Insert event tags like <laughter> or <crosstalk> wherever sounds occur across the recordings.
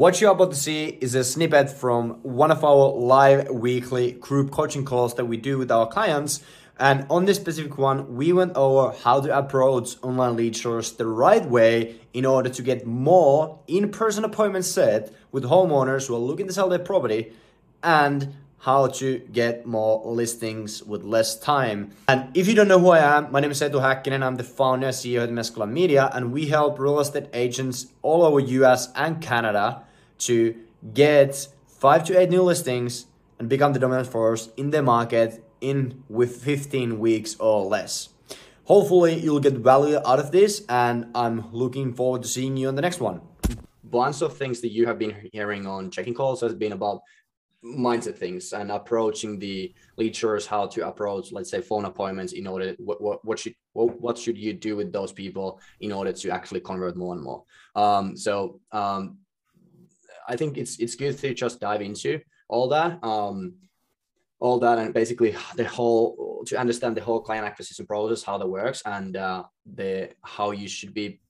What you're about to see is a snippet from one of our live weekly group coaching calls that we do with our clients. And on this specific one, we went over how to approach online lead source the right way in order to get more in person appointments set with homeowners who are looking to sell their property and how to get more listings with less time. And if you don't know who I am, my name is Eetu Häkkinen. I'm the founder and CEO at Meskula Media, and we help real estate agents all over US and Canada to get five to eight new listings and become the dominant force in the market in with 15 weeks or less. Hopefully, you'll get value out of this, and I'm looking forward to seeing you on the next one. Bunch of things that you have been hearing on checking calls has been about mindset things and approaching the lead source how to approach let's say phone appointments in order what what, what should what, what should you do with those people in order to actually convert more and more um, so um, i think it's it's good to just dive into all that um, all that and basically the whole to understand the whole client acquisition process how that works and uh, the how you should be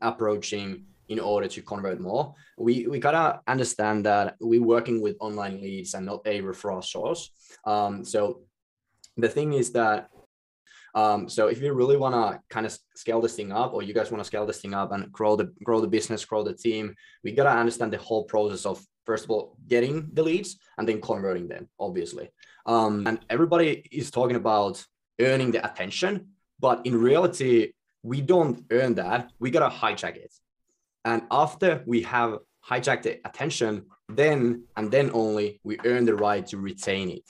approaching in order to convert more. We we gotta understand that we're working with online leads and not a referral source. Um, so the thing is that um, so if you really want to kind of scale this thing up, or you guys want to scale this thing up and grow the grow the business, grow the team, we gotta understand the whole process of first of all getting the leads and then converting them, obviously. Um, and everybody is talking about earning the attention, but in reality, we don't earn that. We gotta hijack it. And after we have hijacked the attention, then and then only we earn the right to retain it.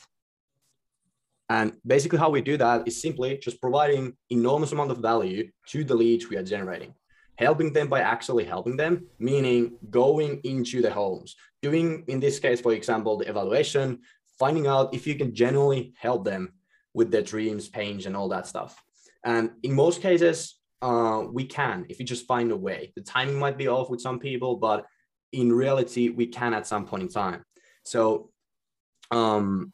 And basically how we do that is simply just providing enormous amount of value to the leads we are generating. Helping them by actually helping them, meaning going into the homes, doing, in this case, for example, the evaluation, finding out if you can genuinely help them with their dreams, pains, and all that stuff. And in most cases, uh, we can if you just find a way. The timing might be off with some people, but in reality, we can at some point in time. So um,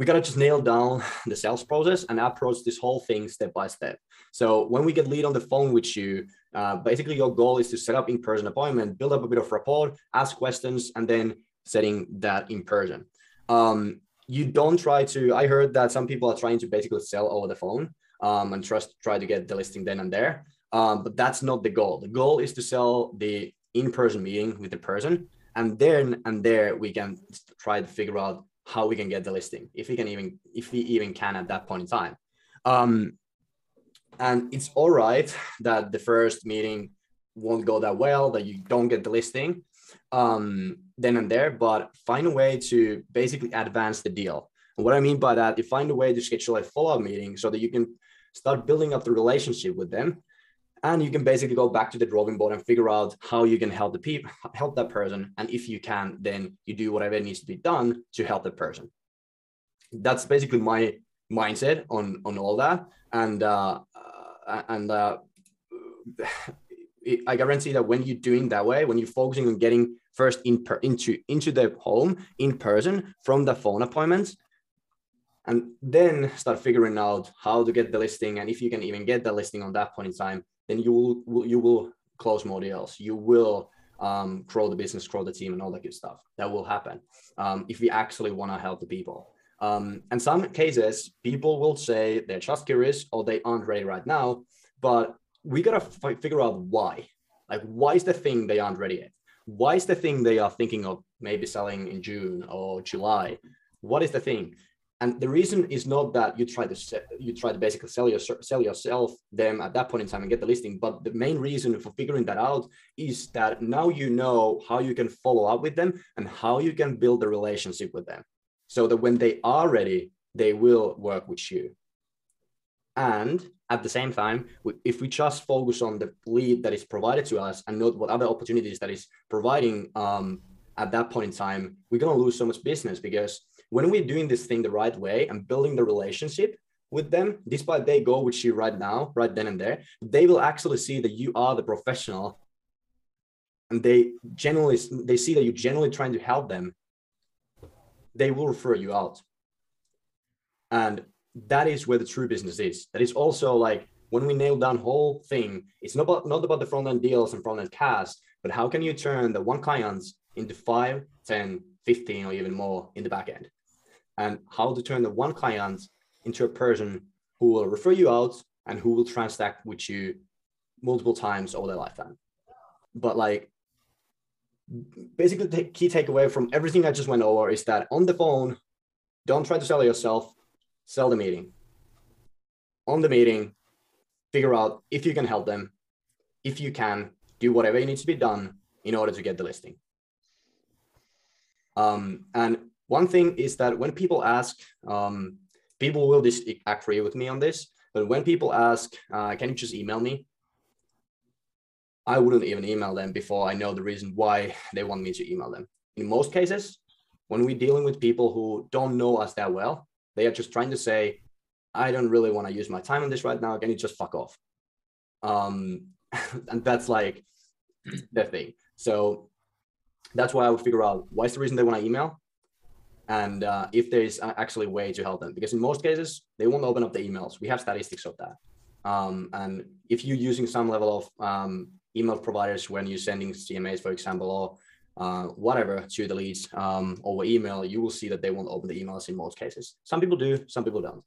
we gotta just nail down the sales process and approach this whole thing step by step. So when we get lead on the phone with you, uh, basically your goal is to set up in-person appointment, build up a bit of rapport, ask questions, and then setting that in person. Um, you don't try to. I heard that some people are trying to basically sell over the phone um, and trust try to get the listing then and there. Um, but that's not the goal. The goal is to sell the in-person meeting with the person, and then and there we can try to figure out how we can get the listing if we can even if we even can at that point in time. Um, and it's all right that the first meeting won't go that well, that you don't get the listing um, then and there, but find a way to basically advance the deal. And what I mean by that, you find a way to schedule a follow-up meeting so that you can start building up the relationship with them and you can basically go back to the drawing board and figure out how you can help the people help that person. And if you can then you do whatever needs to be done to help the person. That's basically my mindset on on all that. And uh, uh and uh <sighs> i guarantee that when you're doing that way when you're focusing on getting first in per, into into the home in person from the phone appointments and then start figuring out how to get the listing. And if you can even get the listing on that point in time then you will you will close more deals. You will um, grow the business grow the team and all that good stuff. That will happen um, if we actually want to help the people. Um, some cases people will say they're just curious or they aren't ready right now but we gotta f- figure out why. Like why is the thing they aren't ready yet? Why is the thing they are thinking of maybe selling in june or july? What is the thing and the reason is not that you try to se- you try to basically sell your sell yourself them at that point in time and get the listing but the main reason for figuring that out is that now you know how you can follow up with them and how you can build a relationship with them so that when they are ready they will work with you. And at the same time if we just focus on the lead that is provided to us and not what other opportunities that is providing um, at that point in time we're to lose so much business because when we're doing this thing the right way and building the relationship with them, despite they go with you right now, right then and there, they will actually see that you are the professional. And they generally they see that you're generally trying to help them. They will refer you out. And that is where the true business is. That is also like when we nail down whole thing it's not about not about the front end deals and front end cast but how can you turn the one clients into 5 10 15 or even more in the back end and how to turn the one client into a person who will refer you out and who will transact with you multiple times over their lifetime. But like basically the key takeaway from everything i just went over is that on the phone don't try to sell yourself. Sell the meeting. On the meeting figure out if you can help them. If you can do whatever needs to be done in order to get the listing. Um, and one thing is that when people ask um, people will disagree with me on this but when people ask uh, can you just email me i wouldn't even email them before i know the reason why they want me to email them in most cases when we're dealing with people who don't know us that well they are just trying to say I don't really want to use my time on this right now. Can you just fuck off? Um, <laughs> and that's like the thing. So that's why I would figure out what's the reason they want to email, and uh, if there is actually a way to help them. Because in most cases, they won't open up the emails. We have statistics of that. Um, and if you're using some level of um, email providers when you're sending CMAs, for example, or uh, whatever to the leads um, over email, you will see that they won't open the emails in most cases. Some people do, some people don't.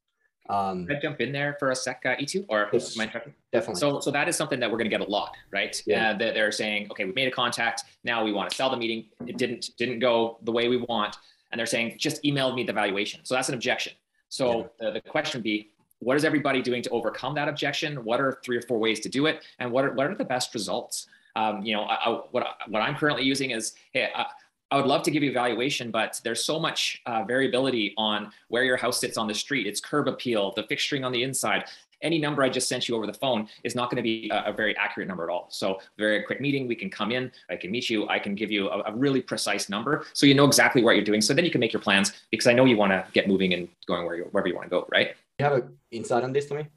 Um, Can I jump in there for a sec, uh, Eetu, or yes, definitely. So, so that is something that we're going to get a lot, right? Yeah. Uh, they're saying, okay, we made a contact. Now we want to sell the meeting. It didn't didn't go the way we want, and they're saying just email me the valuation. So that's an objection. So yeah. the, the question would be, what is everybody doing to overcome that objection? What are three or four ways to do it, and what are what are the best results? Um, you know, I, I, what what I'm currently using is, hey, I, I would love to give you evaluation, but there's so much uh, variability on where your house sits on the street, its curb appeal, the fixturing on the inside. Any number I just sent you over the phone is not going to be a, a, very accurate number at all. So, very quick meeting, we can come in, I can meet you, I can give you a, a really precise number, so you know exactly what you're doing. So then you can make your plans because I know you want to get moving and going where you, wherever you want to go, right? You have an insight on this to me?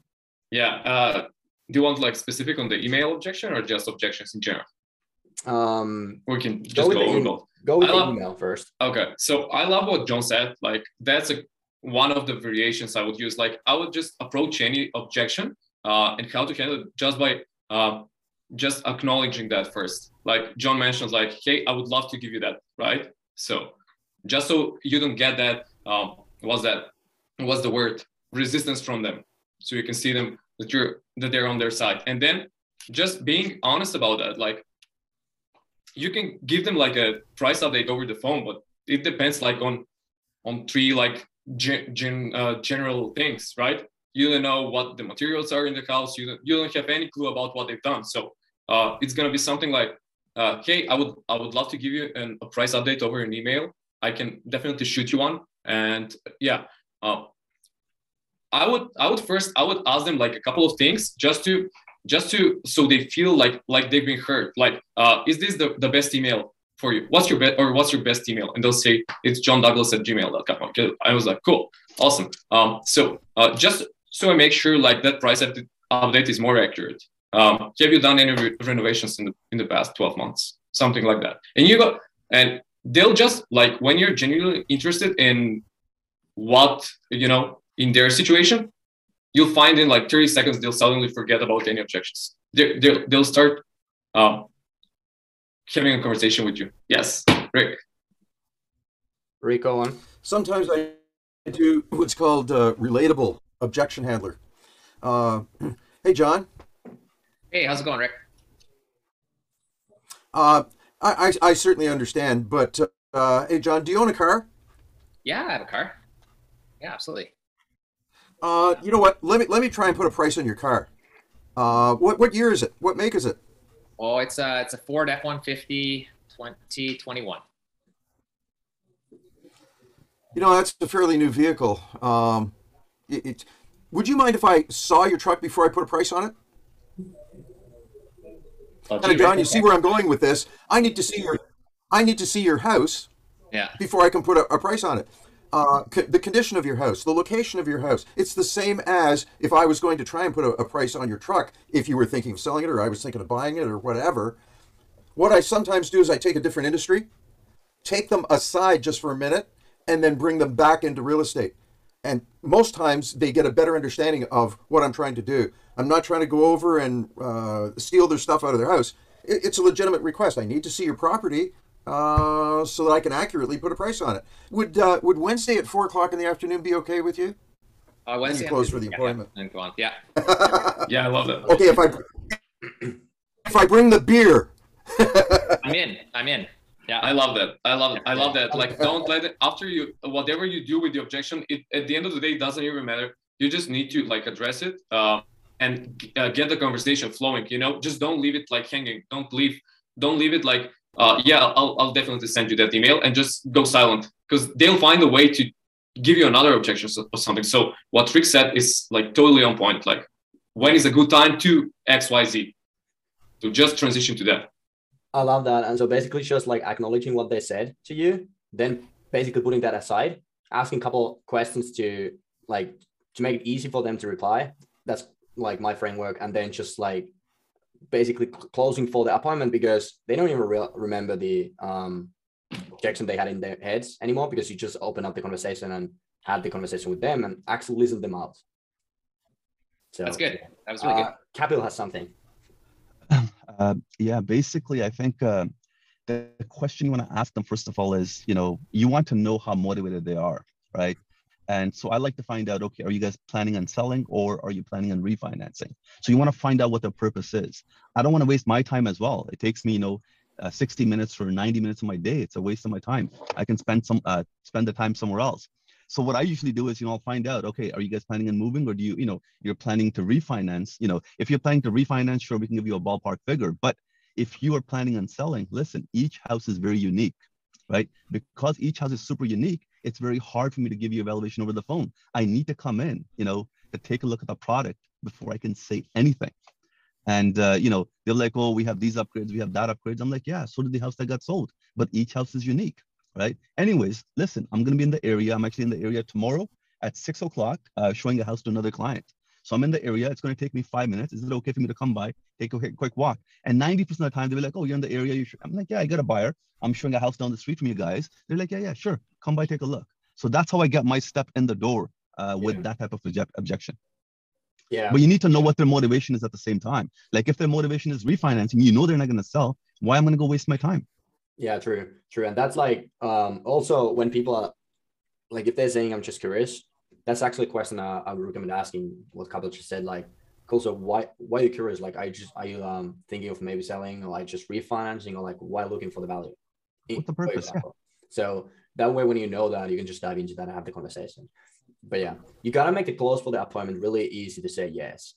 Yeah. Uh, do you want like specific on the email objection or just objections in general? Um, we can just go, go both. Go with love, email first. Okay, so I love what John said. Like that's a one of the variations I would use. Like I would just approach any objection uh, and how to handle it just by uh, just acknowledging that first. Like John mentioned, like, hey, I would love to give you that, right? So just so you don't get that, um, what's that? What's the word? Resistance from them, so you can see them that you're that they're on their side, and then just being honest about that, like you can give them like a price update over the phone, but it depends like on on three like gen, gen uh, general things, right? You don't know what the materials are in the house. You don't, you don't have any clue about what they've done. So uh, it's gonna be something like, uh, hey, I would I would love to give you an, a price update over an email. I can definitely shoot you one. And yeah, uh, I would I would first I would ask them like a couple of things just to just to so they feel like like they've been heard like uh, is this the, the best email for you? What's your best or what's your best email? And they'll say it's john douglas at gmail.com okay i was like cool. Awesome. Um, so uh, just so i make sure like that price update is more accurate. Um, have you done any re- renovations in the in the past 12 months? Something like that. And you go and they'll just like when you're genuinely interested in what you know in their situation you'll find in like 30 seconds they'll suddenly forget about any objections. they they'll, they'll start um, having a conversation with you. Yes, Rick. Rico on. Sometimes I do what's called uh, relatable objection handler. Uh, <clears throat> hey, John. Hey, how's it going, Rick? Uh, I, I, I certainly understand, but uh, hey, John, do you own a car? Yeah, I have a car. Yeah, absolutely. Uh, you know what? Let me let me try and put a price on your car. Uh, what what year is it? What make is it? Oh, it's a it's a Ford F one fifty 2021. You know that's a fairly new vehicle. Um, it, it, would you mind if I saw your truck before I put a price on it? Oh, John, you see where I'm going with this. I need to see your I need to see your house. Yeah. Before I can put a, a price on it uh, co- the condition of your house, the location of your house. It's the same as if I was going to try and put a, a, price on your truck, if you were thinking of selling it or I was thinking of buying it or whatever. What I sometimes do is I take a different industry, take them aside just for a minute, and then bring them back into real estate. And most times they get a better understanding of what I'm trying to do. I'm not trying to go over and uh, steal their stuff out of their house. it, it's a legitimate request. I need to see your property uh, so that I can accurately put a price on it. Would uh, would Wednesday at four o'clock in the afternoon be okay with you? Uh, Wednesday. You close for the yeah, appointment. Yeah, and go on. Yeah. <laughs> Yeah, I love it. Okay, if I if I bring the beer, <laughs> I'm in. I'm in. Yeah. I love that. I love I love that. Like don't let it after you whatever you do with the objection, it at the end of the day it doesn't even matter. You just need to like address it uh, and uh, get the conversation flowing. You know, just don't leave it like hanging. Don't leave don't leave it like uh, yeah, I'll I'll definitely send you that email and just go silent because they'll find a way to give you another objection or something. So what Rick said is like totally on point. Like when is a good time to X Y Z to just transition to that. I love that. And so basically just like acknowledging what they said to you, then basically putting that aside, asking a couple questions to like to make it easy for them to reply. That's like my framework. And then just like basically cl- closing for the appointment because they don't even re- remember the um objection they had in their heads anymore because you just open up the conversation and had the conversation with them and actually listen them out. So That's good. That was really uh, Kapil has something. <laughs> Uh, yeah, basically, I think uh, the question you want to ask them first of all is, you know, you want to know how motivated they are, right? And so I like to find out, okay, are you guys planning on selling or are you planning on refinancing? So you want to find out what their purpose is. I don't want to waste my time as well. It takes me, you know, uh, 60 minutes or 90 minutes of my day. It's a waste of my time. I can spend some uh, spend the time somewhere else. So what I usually do is, you know, I'll find out, okay, are you guys planning on moving or do you, you know, you're planning to refinance? You know, if you're planning to refinance, sure, we can give you a ballpark figure. But if you are planning on selling, listen, each house is very unique, right? Because each house is super unique, it's very hard for me to give you a valuation over the phone. I need to come in, you know, to take a look at the product before I can say anything. And uh, you know, they're like, oh, we have these upgrades, we have that upgrades. I'm like, yeah, so did the house that got sold, but each house is unique, right? Anyways, listen, I'm gonna be in the area. I'm actually in the area tomorrow at six o'clock, uh, showing a house to another client. So I'm in the area. It's going to take me five minutes. Is it okay for me to come by, take a quick, walk? And 90% of the time, they'll be like, oh, you're in the area. You should. I'm like, yeah, I got a buyer. I'm showing a house down the street from you guys. They're like, yeah, yeah, sure. Come by, take a look. So that's how I get my step in the door uh, with Yeah. that type of object- objection. Yeah. But you need to know what their motivation is at the same time. Like if their motivation is refinancing, you know they're not going to sell. Why am I going to go waste my time? Yeah, true, true. And that's like um also when people are like if they're saying I'm just curious, that's actually a question I, I would recommend asking what Kapil just said, like, cool, so why why are you curious? Like are you just are you um thinking of maybe selling or like just refinancing or like why looking for the value? What's the purpose? Yeah. So that way when you know that you can just dive into that and have the conversation. But yeah, you gotta make the close for the appointment really easy to say yes.